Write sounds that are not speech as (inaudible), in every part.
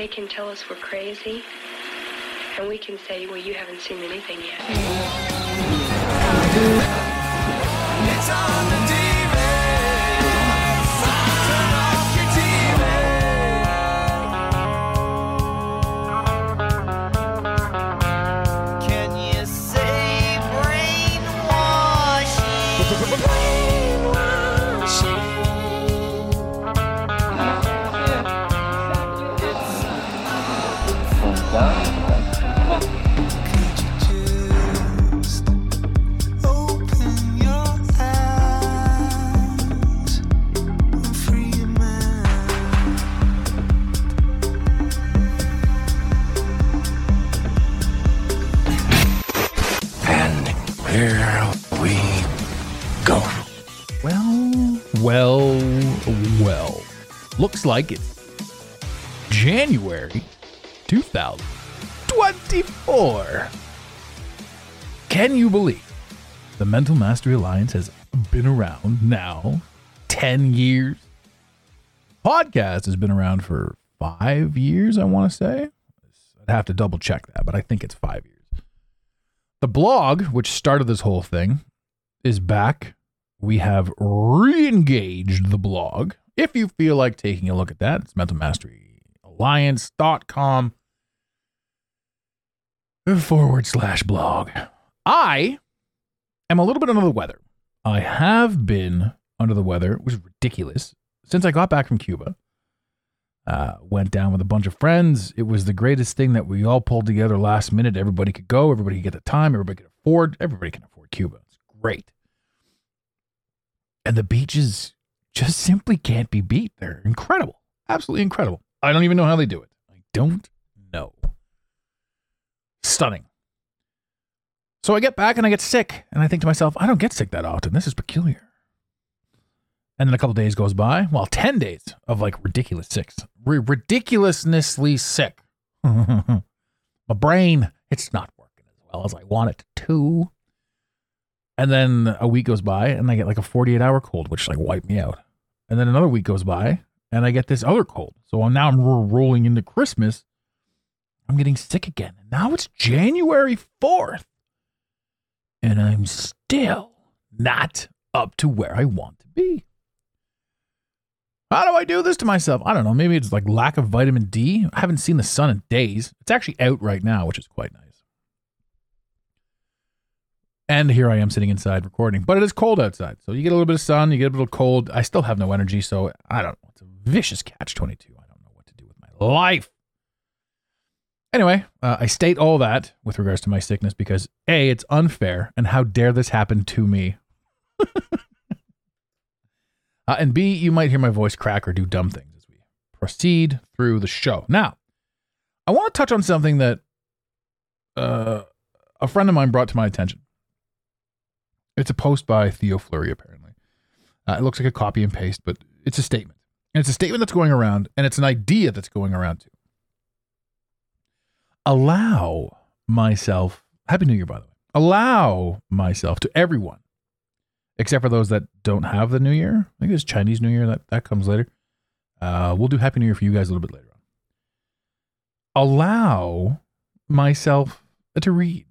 They can tell us we're crazy and we can say well you haven't seen anything yet like it's January 2024. Can you believe the Mental Mastery Alliance has been around now 10 years? Podcast has been around for five years, I want to say. I'd have to double check that, but I think it's five years. The blog, which started this whole thing, is back we have re-engaged the blog. If you feel like taking a look at that, it's mentalmasteryalliance.com forward slash blog. I am a little bit under the weather. I have been under the weather, which is ridiculous, since I got back from Cuba. Uh, went down with a bunch of friends. It was the greatest thing that we all pulled together last minute. Everybody could go, everybody could get the time, everybody could afford, everybody can afford Cuba. It's great and the beaches just simply can't be beat. They're incredible, absolutely incredible. I don't even know how they do it. I don't know. Stunning. So I get back and I get sick, and I think to myself, I don't get sick that often. This is peculiar. And then a couple days goes by. Well, ten days of like ridiculous sick, R- ridiculously sick. (laughs) My brain, it's not working as well as I want it to. And then a week goes by and I get like a 48 hour cold, which like wiped me out. And then another week goes by and I get this other cold. So now I'm ro- rolling into Christmas. I'm getting sick again. And now it's January 4th. And I'm still not up to where I want to be. How do I do this to myself? I don't know. Maybe it's like lack of vitamin D. I haven't seen the sun in days. It's actually out right now, which is quite nice. And here I am sitting inside recording, but it is cold outside. So you get a little bit of sun, you get a little cold. I still have no energy, so I don't know. It's a vicious catch 22. I don't know what to do with my life. Anyway, uh, I state all that with regards to my sickness because A, it's unfair, and how dare this happen to me? (laughs) uh, and B, you might hear my voice crack or do dumb things as we proceed through the show. Now, I want to touch on something that uh, a friend of mine brought to my attention. It's a post by Theo Fleury, apparently. Uh, it looks like a copy and paste, but it's a statement. And it's a statement that's going around, and it's an idea that's going around too. Allow myself, Happy New Year, by the way. Allow myself to everyone, except for those that don't have the New Year. I think it's Chinese New Year, that, that comes later. Uh, we'll do Happy New Year for you guys a little bit later on. Allow myself to read,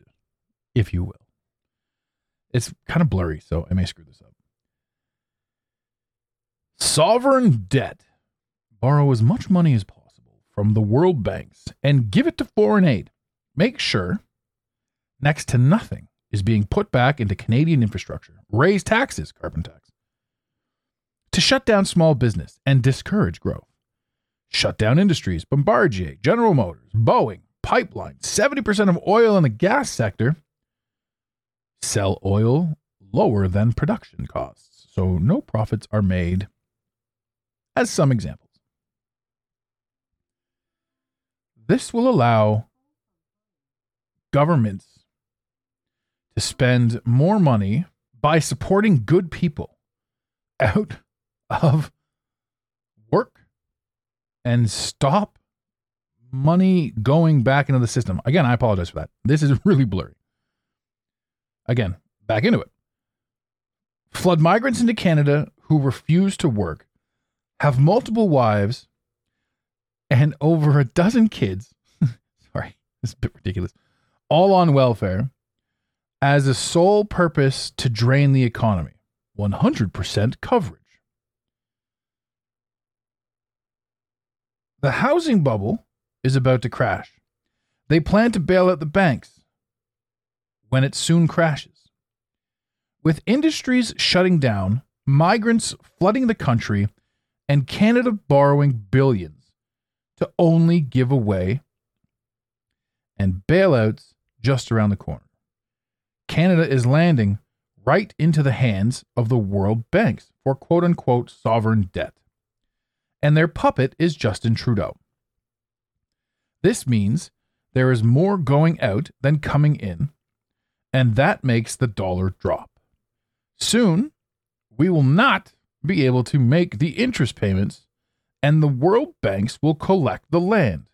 if you will. It's kind of blurry, so I may screw this up. Sovereign debt. Borrow as much money as possible from the world banks and give it to foreign aid. Make sure next to nothing is being put back into Canadian infrastructure. Raise taxes, carbon tax. To shut down small business and discourage growth. Shut down industries, Bombardier, General Motors, Boeing, pipeline, 70% of oil in the gas sector. Sell oil lower than production costs, so no profits are made. As some examples. this will allow governments to spend more money by supporting good people out of work and stop money going back into the system. Again, I apologize for that. This is (laughs) really blurry. Again, back into it. Flood migrants into Canada who refuse to work, have multiple wives, and over a dozen kids. (laughs) Sorry, this is a bit ridiculous. All on welfare as a sole purpose to drain the economy. 100% coverage. The housing bubble is about to crash. They plan to bail out the banks when it soon crashes. With industries shutting down, migrants flooding the country, and Canada borrowing billions to only give away, and bailouts just around the corner. Canada is landing right into the hands of the world banks for quote unquote sovereign debt. And their puppet is Justin Trudeau. This means there is more going out than coming in, and that makes the dollar drop. Soon, we will not be able to make the interest payments, and the world banks will collect the land.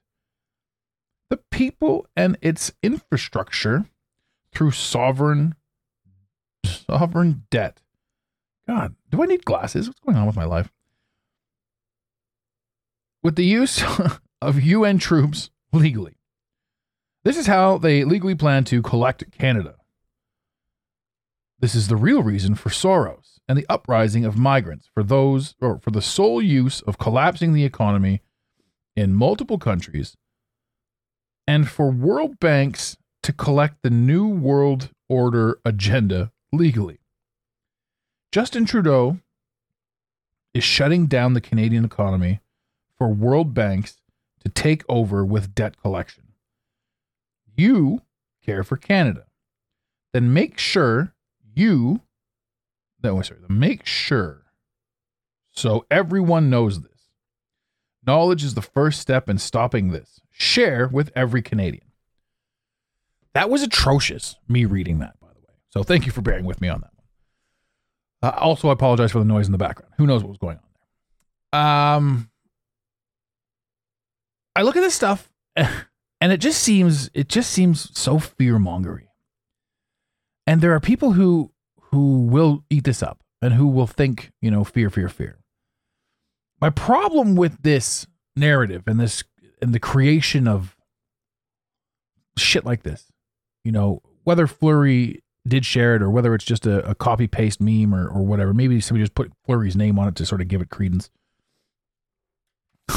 The people and its infrastructure through sovereign sovereign debt. God, do I need glasses? What's going on with my life? With the use (laughs) of UN troops legally. This is how they legally plan to collect Canada. This is the real reason for Soros and the uprising of migrants for those or for the sole use of collapsing the economy in multiple countries and for world banks to collect the new world order agenda legally. Justin Trudeau is shutting down the Canadian economy for world banks to take over with debt collection. You care for Canada. Then make sure you no sorry, make sure so everyone knows this. Knowledge is the first step in stopping this. Share with every Canadian. That was atrocious, me reading that, by the way. So thank you for bearing with me on that one. Uh, also, I apologize for the noise in the background. Who knows what was going on there? Um, I look at this stuff, (laughs) and it just seems it just seems so fear mongery. And there are people who who will eat this up and who will think, you know, fear, fear, fear. My problem with this narrative and this and the creation of shit like this, you know, whether Fleury did share it or whether it's just a, a copy paste meme or, or whatever, maybe somebody just put Fleury's name on it to sort of give it credence.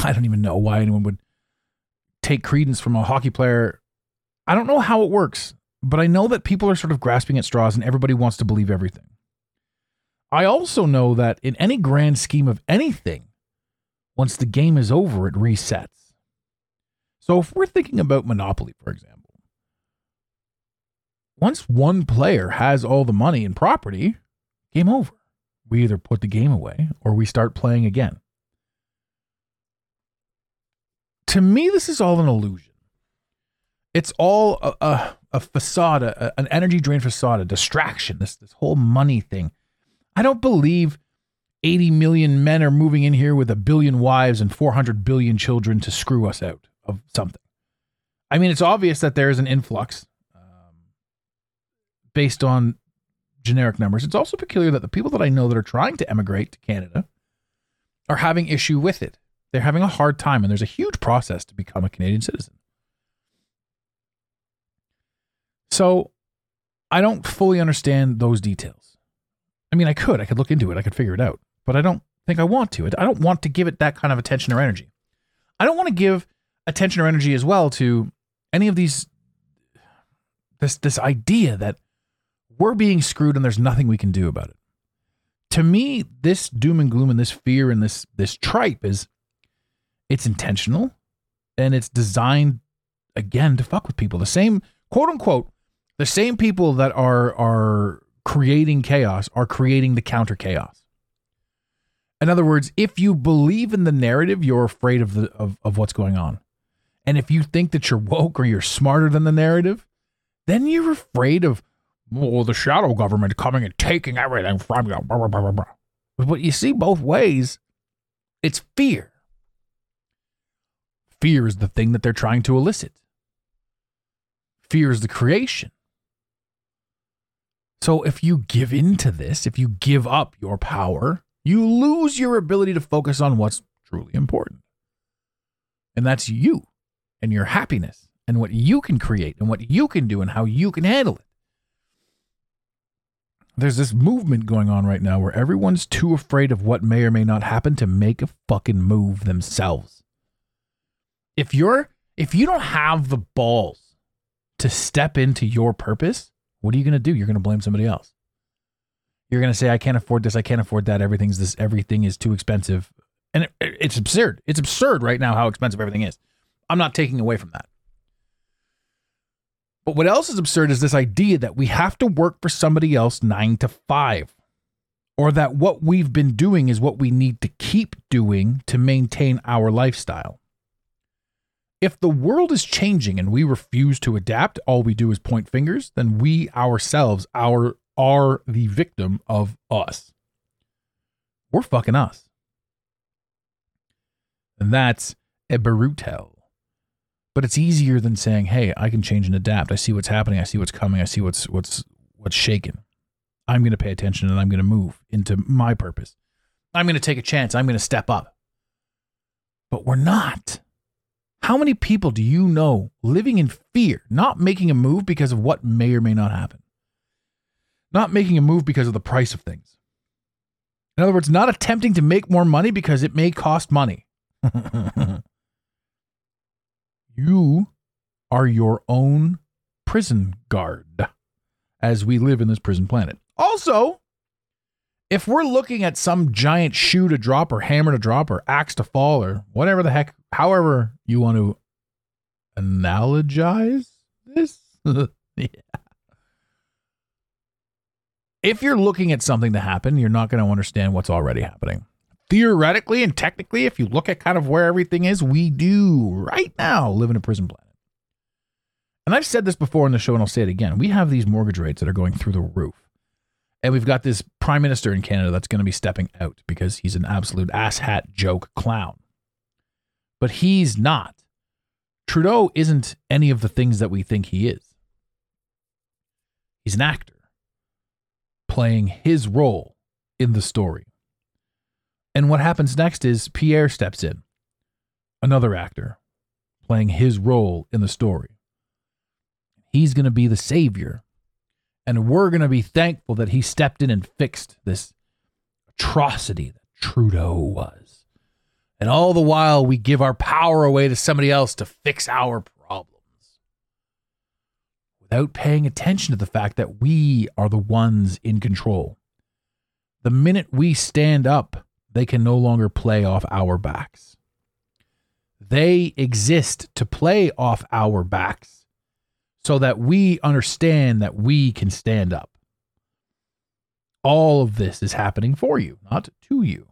I don't even know why anyone would take credence from a hockey player. I don't know how it works, but I know that people are sort of grasping at straws and everybody wants to believe everything. I also know that in any grand scheme of anything, once the game is over, it resets. So if we're thinking about Monopoly, for example, once one player has all the money and property, game over. We either put the game away or we start playing again. To me, this is all an illusion. It's all a, a facade, a, an energy drain facade, a distraction, this, this whole money thing. I don't believe 80 million men are moving in here with a billion wives and 400 billion children to screw us out of something. I mean, it's obvious that there is an influx um, based on generic numbers. It's also peculiar that the people that I know that are trying to emigrate to Canada are having issue with it. They're having a hard time, and there's a huge process to become a Canadian citizen. So I don't fully understand those details. I mean, I could, I could look into it, I could figure it out, but I don't think I want to. I don't want to give it that kind of attention or energy. I don't want to give attention or energy as well to any of these this this idea that we're being screwed and there's nothing we can do about it. To me, this doom and gloom and this fear and this this tripe is it's intentional and it's designed again to fuck with people. The same quote unquote the same people that are are creating chaos are creating the counter chaos. In other words, if you believe in the narrative, you're afraid of the of, of what's going on. And if you think that you're woke or you're smarter than the narrative, then you're afraid of, well, the shadow government coming and taking everything from you. Blah, blah, blah. But you see both ways, it's fear. Fear is the thing that they're trying to elicit. Fear is the creation. So if you give in to this, if you give up your power, you lose your ability to focus on what's truly important. And that's you and your happiness and what you can create and what you can do and how you can handle it. There's this movement going on right now where everyone's too afraid of what may or may not happen to make a fucking move themselves. If you're if you don't have the balls to step into your purpose, what are you going to do? You're going to blame somebody else. You're going to say I can't afford this, I can't afford that, everything's this everything is too expensive. And it, it's absurd. It's absurd right now how expensive everything is. I'm not taking away from that. But what else is absurd is this idea that we have to work for somebody else nine to five, or that what we've been doing is what we need to keep doing to maintain our lifestyle. If the world is changing and we refuse to adapt, all we do is point fingers, then we ourselves our, are the victim of us. We're fucking us. And that's a barutel. But it's easier than saying, "Hey, I can change and adapt. I see what's happening. I see what's coming. I see what's what's what's shaken. I'm going to pay attention and I'm going to move into my purpose. I'm going to take a chance. I'm going to step up." But we're not. How many people do you know living in fear, not making a move because of what may or may not happen? Not making a move because of the price of things. In other words, not attempting to make more money because it may cost money. (laughs) you are your own prison guard as we live in this prison planet. Also, if we're looking at some giant shoe to drop or hammer to drop or axe to fall or whatever the heck, however you want to analogize this, (laughs) yeah. If you're looking at something to happen, you're not going to understand what's already happening. Theoretically and technically, if you look at kind of where everything is, we do right now live in a prison planet. And I've said this before in the show, and I'll say it again. We have these mortgage rates that are going through the roof. And we've got this prime minister in Canada that's going to be stepping out because he's an absolute asshat joke clown. But he's not. Trudeau isn't any of the things that we think he is. He's an actor playing his role in the story. And what happens next is Pierre steps in, another actor playing his role in the story. He's going to be the savior. And we're going to be thankful that he stepped in and fixed this atrocity that Trudeau was. And all the while, we give our power away to somebody else to fix our problems without paying attention to the fact that we are the ones in control. The minute we stand up, they can no longer play off our backs. They exist to play off our backs so that we understand that we can stand up. All of this is happening for you, not to you.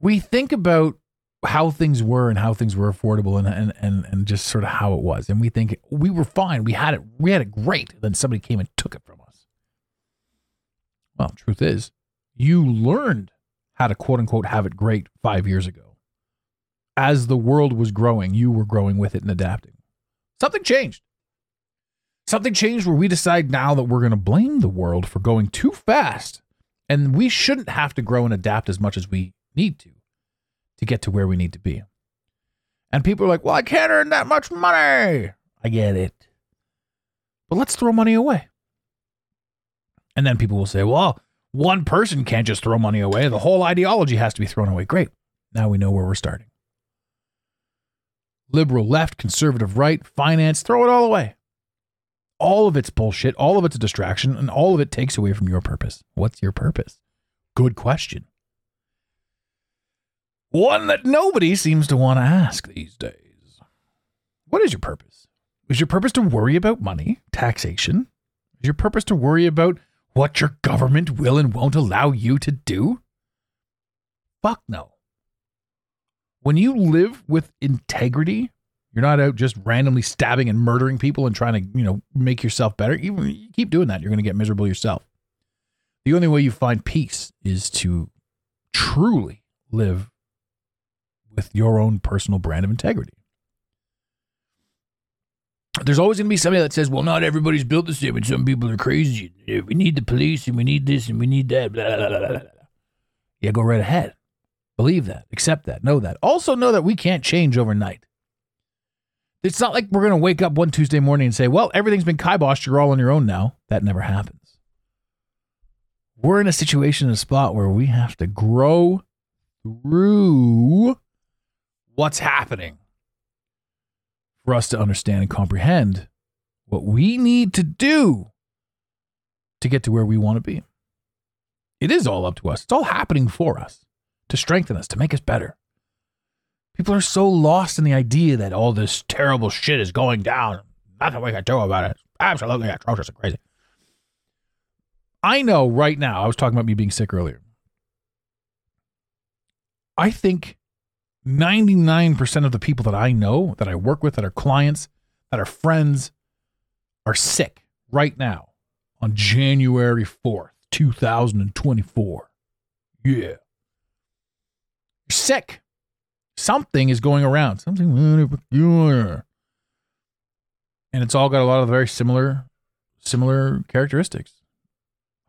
We think about how things were and how things were affordable and, and, and, and just sort of how it was. And we think we were fine. We had it, we had it great. Then somebody came and took it from us. Well, truth is, you learned how to quote unquote have it great five years ago. As the world was growing, you were growing with it and adapting. Something changed. Something changed where we decide now that we're going to blame the world for going too fast. And we shouldn't have to grow and adapt as much as we need to to get to where we need to be. And people are like, well, I can't earn that much money. I get it. But let's throw money away. And then people will say, well, one person can't just throw money away. The whole ideology has to be thrown away. Great. Now we know where we're starting. Liberal left, conservative right, finance, throw it all away. All of it's bullshit. All of it's a distraction, and all of it takes away from your purpose. What's your purpose? Good question. One that nobody seems to want to ask these days. What is your purpose? Is your purpose to worry about money, taxation? Is your purpose to worry about what your government will and won't allow you to do? Fuck no. When you live with integrity, you're not out just randomly stabbing and murdering people and trying to, you know, make yourself better. Even you keep doing that, you're going to get miserable yourself. The only way you find peace is to truly live with your own personal brand of integrity. There's always going to be somebody that says, well, not everybody's built the same and some people are crazy. We need the police and we need this and we need that. Blah, blah, blah. Yeah, go right ahead. Believe that, accept that, know that. Also, know that we can't change overnight. It's not like we're going to wake up one Tuesday morning and say, well, everything's been kiboshed. You're all on your own now. That never happens. We're in a situation, a spot where we have to grow through what's happening for us to understand and comprehend what we need to do to get to where we want to be. It is all up to us. It's all happening for us to strengthen us, to make us better. People are so lost in the idea that all this terrible shit is going down. Nothing we can do about it. Absolutely atrocious and crazy. I know right now, I was talking about me being sick earlier. I think 99% of the people that I know, that I work with, that are clients, that are friends, are sick right now on January 4th, 2024. Yeah. Sick. Something is going around. Something peculiar. And it's all got a lot of very similar similar characteristics.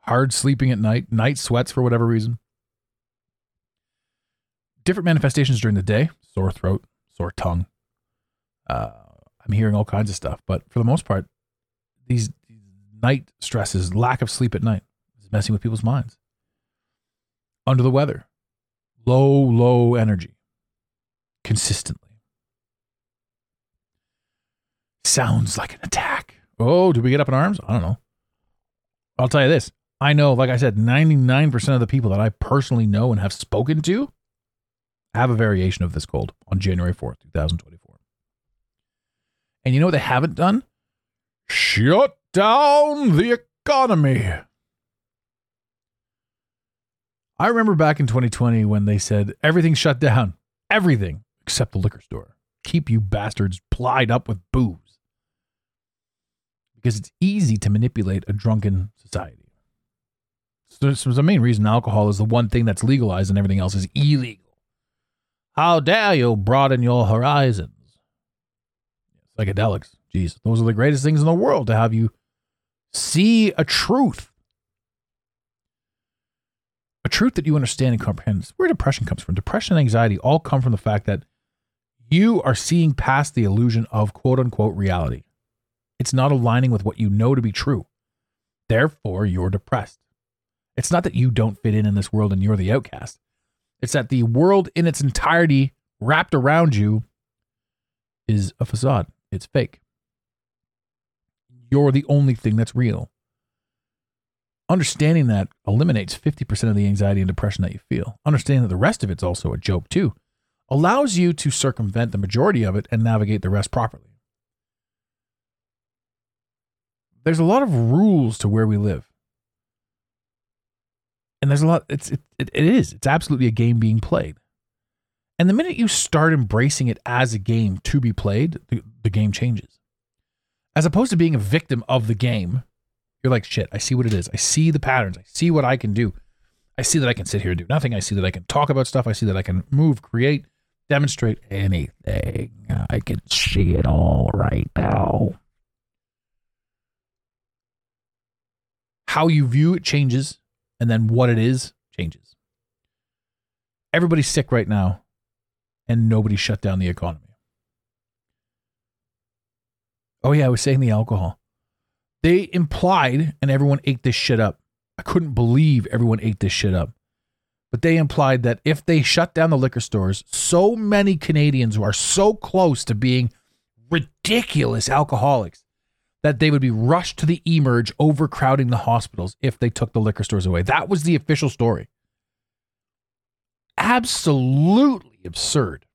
Hard sleeping at night, night sweats for whatever reason. Different manifestations during the day, sore throat, sore tongue. Uh, I'm hearing all kinds of stuff, but for the most part, these night stresses, lack of sleep at night, is messing with people's minds. Under the weather, low, low energy, consistently. Sounds like an attack. Oh, did we get up in arms? I don't know. I'll tell you this. I know, like I said, 99% of the people that I personally know and have spoken to have a variation of this cold on January 4th, 2024. And you know what they haven't done? Shut down the economy. I remember back in 2020 when they said everything shut down, everything except the liquor store. Keep you bastards plied up with booze. Because it's easy to manipulate a drunken society. So was the main reason alcohol is the one thing that's legalized and everything else is illegal. How dare you broaden your horizons? Psychedelics, geez, those are the greatest things in the world to have you see a truth. A truth that you understand and comprehend. Where depression comes from. Depression and anxiety all come from the fact that you are seeing past the illusion of quote unquote reality. It's not aligning with what you know to be true. Therefore, you're depressed. It's not that you don't fit in in this world and you're the outcast. It's that the world in its entirety wrapped around you is a facade. It's fake. You're the only thing that's real. Understanding that eliminates 50% of the anxiety and depression that you feel. Understanding that the rest of it's also a joke too allows you to circumvent the majority of it and navigate the rest properly. There's a lot of rules to where we live and there's a lot it's it, it, is it's absolutely a game being played and the minute you start embracing it as a game to be played the, the game changes as opposed to being a victim of the game you're like shit i see what it is. I see the patterns. I see what i can do. I see that i can sit here and do nothing. I see that i can talk about stuff. I see that i can move create demonstrate anything. I can see it all right now. How you view it changes and then what it is changes. Everybody's sick right now, and nobody shut down the economy. Oh, yeah, I was saying the alcohol. They implied, and everyone ate this shit up. I couldn't believe everyone ate this shit up. But they implied that if they shut down the liquor stores, so many Canadians who are so close to being ridiculous alcoholics that they would be rushed to the emerge, overcrowding the hospitals if they took the liquor stores away. That was the official story. Absolutely absurd.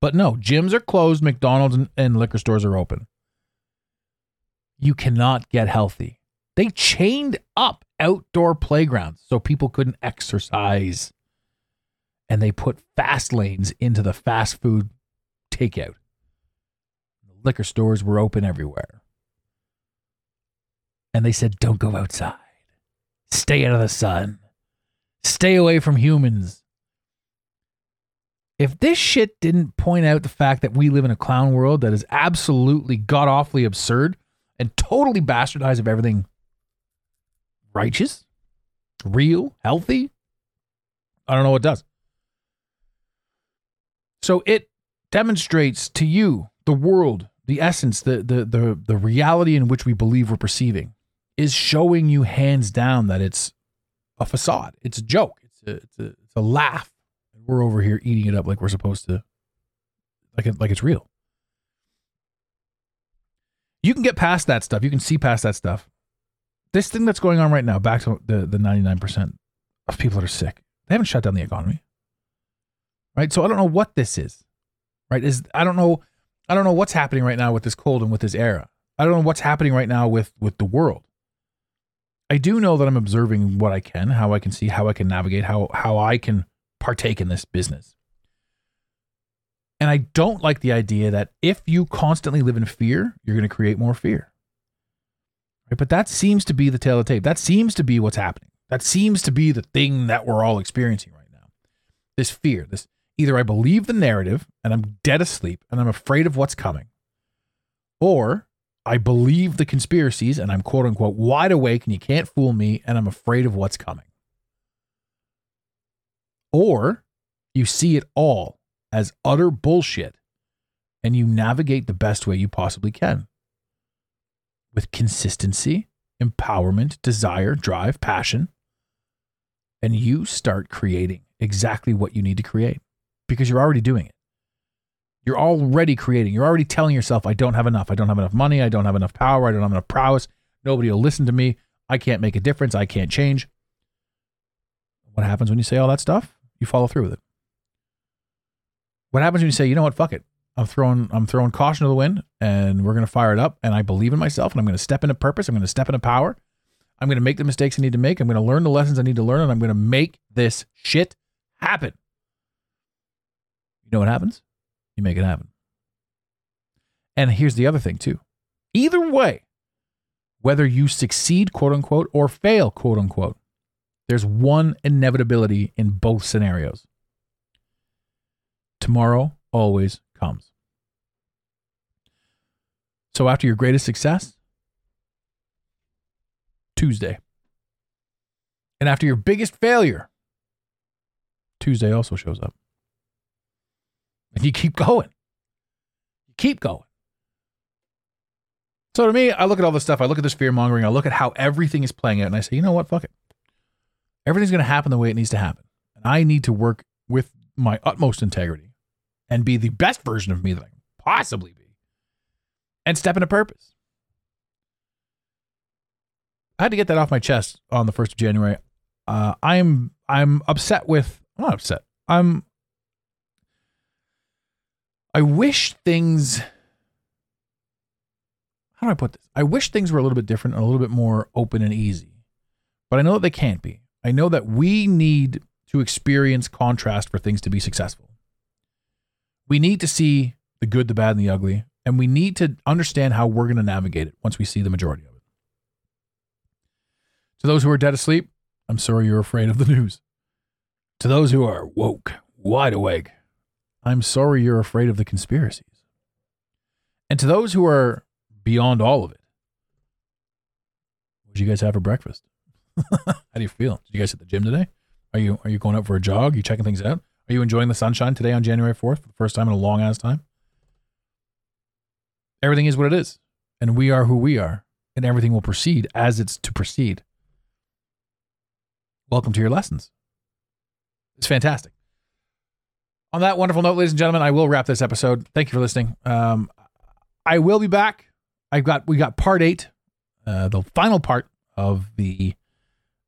But no, gyms are closed, McDonald's and, and liquor stores are open. You cannot get healthy. They chained up outdoor playgrounds so people couldn't exercise. and they put fast lanes into the fast food takeout. Liquor stores were open everywhere. And they said, don't go outside. Stay out of the sun. Stay away from humans. If this shit didn't point out the fact that we live in a clown world that is absolutely god awfully absurd and totally bastardize of everything righteous, real, healthy, I don't know what does. So it demonstrates to you the world, the essence, the the the the reality in which we believe we're perceiving is showing you hands down that it's a facade. It's a joke. It's a it's a, it's a laugh. We're over here eating it up like we're supposed to, like it, like it's real. You can get past that stuff. You can see past that stuff. This thing that's going on right now, back to the the ninety nine percent of people that are sick, they haven't shut down the economy, right? So I don't know what this is, right? Is I don't know, I don't know what's happening right now with this cold and with this era. I don't know what's happening right now with with the world. I do know that I'm observing what I can, how I can see, how I can navigate, how how I can partake in this business. And I don't like the idea that if you constantly live in fear, you're going to create more fear. Right? But that seems to be the tale of the tape. That seems to be what's happening. That seems to be the thing that we're all experiencing right now. This fear, this either I believe the narrative and I'm dead asleep and I'm afraid of what's coming, or I believe the conspiracies and I'm quote unquote wide awake and you can't fool me and I'm afraid of what's coming. Or you see it all as utter bullshit and you navigate the best way you possibly can with consistency, empowerment, desire, drive, passion. And you start creating exactly what you need to create because you're already doing it. You're already creating. You're already telling yourself, I don't have enough. I don't have enough money. I don't have enough power. I don't have enough prowess. Nobody will listen to me. I can't make a difference. I can't change. What happens when you say all that stuff? You follow through with it. What happens when you say, you know what, fuck it. I'm throwing I'm throwing caution to the wind and we're gonna fire it up and I believe in myself and I'm gonna step into purpose. I'm gonna step into power. I'm gonna make the mistakes I need to make. I'm gonna learn the lessons I need to learn and I'm gonna make this shit happen. You know what happens? You make it happen. And here's the other thing too. Either way, whether you succeed, quote unquote, or fail, quote unquote, there's one inevitability in both scenarios. Tomorrow always comes. So after your greatest success, Tuesday. And after your biggest failure, Tuesday also shows up. And you keep going. You keep going. So to me, I look at all this stuff. I look at this fear mongering. I look at how everything is playing out, and I say, you know what? Fuck it. Everything's going to happen the way it needs to happen. And I need to work with my utmost integrity and be the best version of me that I can possibly be and step into purpose. I had to get that off my chest on the 1st of January. Uh, I'm I'm upset with I'm not upset. I'm I wish things how do I put this? I wish things were a little bit different a little bit more open and easy. But I know that they can't be. I know that we need to experience contrast for things to be successful. We need to see the good, the bad, and the ugly, and we need to understand how we're going to navigate it once we see the majority of it. To those who are dead asleep, I'm sorry you're afraid of the news. To those who are woke, wide awake, I'm sorry you're afraid of the conspiracies. And to those who are beyond all of it, what did you guys have for breakfast? (laughs) How do you feel? Did you guys hit the gym today? Are you are you going out for a jog? Are you checking things out? Are you enjoying the sunshine today on January 4th for the first time in a long ass time? Everything is what it is, and we are who we are, and everything will proceed as it's to proceed. Welcome to your lessons. It's fantastic. On that wonderful note, ladies and gentlemen, I will wrap this episode. Thank you for listening. Um, I will be back. I've got we got part eight, uh, the final part of the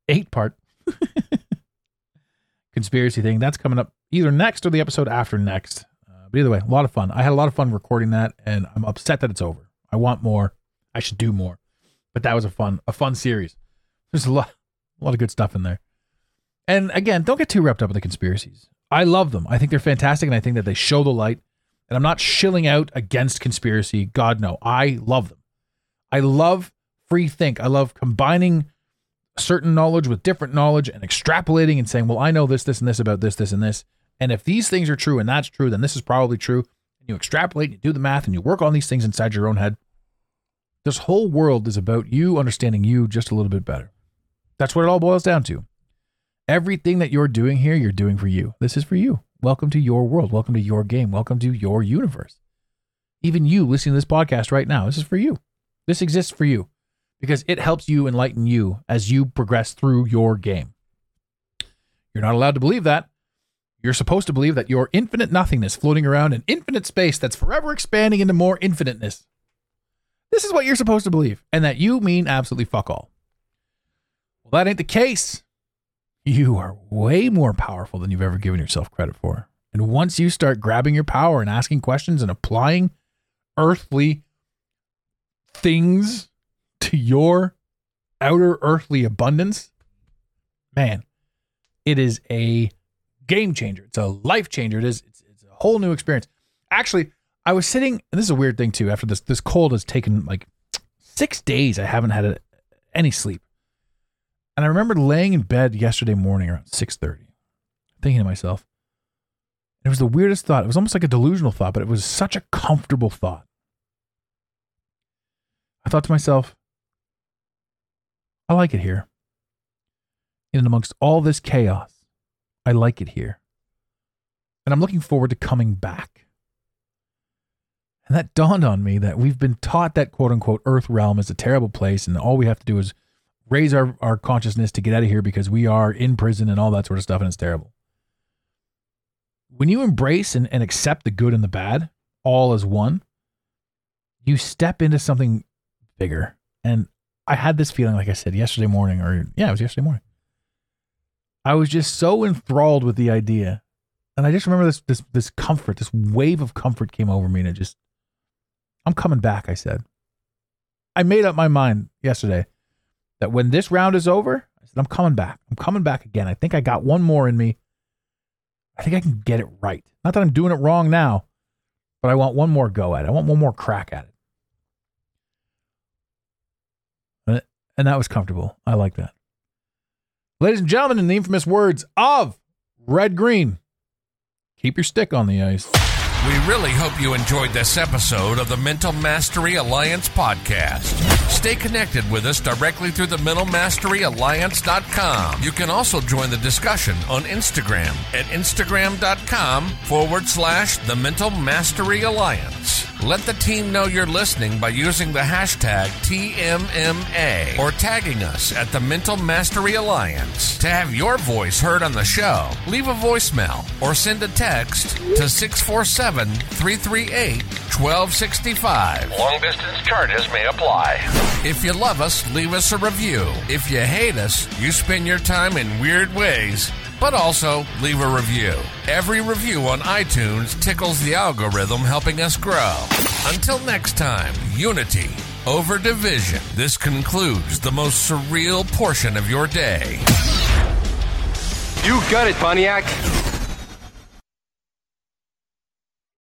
eight part (laughs) conspiracy thing. That's coming up either next or the episode after next. Uh, but either way, a lot of fun. I had a lot of fun recording that, and I'm upset that it's over. I want more. I should do more. But that was a fun, a fun series. There's a lot, a lot of good stuff in there. And again, don't get too wrapped up in the conspiracies. I love them. I think they're fantastic, and I think that they show the light. And I'm not shilling out against conspiracy. God, no. I love them. I love free think. I love combining certain knowledge with different knowledge and extrapolating and saying, well, I know this, this, and this about this, this, and this. And if these things are true and that's true, then this is probably true. And you extrapolate, and you do the math, and you work on these things inside your own head. This whole world is about you understanding you just a little bit better. That's what it all boils down to. Everything that you're doing here, you're doing for you. This is for you. Welcome to your world. Welcome to your game. Welcome to your universe. Even you listening to this podcast right now, this is for you. This exists for you because it helps you enlighten you as you progress through your game. You're not allowed to believe that. You're supposed to believe that your infinite nothingness floating around in infinite space that's forever expanding into more infiniteness. This is what you're supposed to believe, and that you mean absolutely fuck all. Well, that ain't the case. You are way more powerful than you've ever given yourself credit for. And once you start grabbing your power and asking questions and applying earthly things to your outer earthly abundance, man, it is a game changer. It's a life changer. It is. It's, it's a whole new experience. Actually, I was sitting, and this is a weird thing too. After this, this cold has taken like six days. I haven't had a, any sleep, and I remember laying in bed yesterday morning around six thirty, thinking to myself, it was the weirdest thought. It was almost like a delusional thought, but it was such a comfortable thought. I thought to myself, I like it here. And amongst all this chaos, I like it here. And I'm looking forward to coming back. And that dawned on me that we've been taught that quote unquote earth realm is a terrible place, and all we have to do is raise our, our consciousness to get out of here because we are in prison and all that sort of stuff, and it's terrible. When you embrace and, and accept the good and the bad all as one, you step into something bigger. And I had this feeling, like I said, yesterday morning, or yeah, it was yesterday morning. I was just so enthralled with the idea. And I just remember this this this comfort, this wave of comfort came over me, and it just I'm coming back, I said. I made up my mind yesterday that when this round is over, I said, I'm coming back. I'm coming back again. I think I got one more in me. I think I can get it right. Not that I'm doing it wrong now, but I want one more go at it. I want one more crack at it. And- And that was comfortable. I like that. Ladies and gentlemen, in the infamous words of Red Green, keep your stick on the ice. We really hope you enjoyed this episode of the Mental Mastery Alliance podcast. Stay connected with us directly through the mentalmasteryalliance.com. You can also join the discussion on Instagram at instagram.com forward slash the Mental Mastery Alliance. Let the team know you're listening by using the hashtag TMMA or tagging us at the Mental Mastery Alliance. To have your voice heard on the show, leave a voicemail or send a text to 647 338 1265. Long distance charges may apply. If you love us, leave us a review. If you hate us, you spend your time in weird ways but also leave a review. Every review on iTunes tickles the algorithm, helping us grow. Until next time, unity over division. This concludes the most surreal portion of your day. You got it, Pontiac.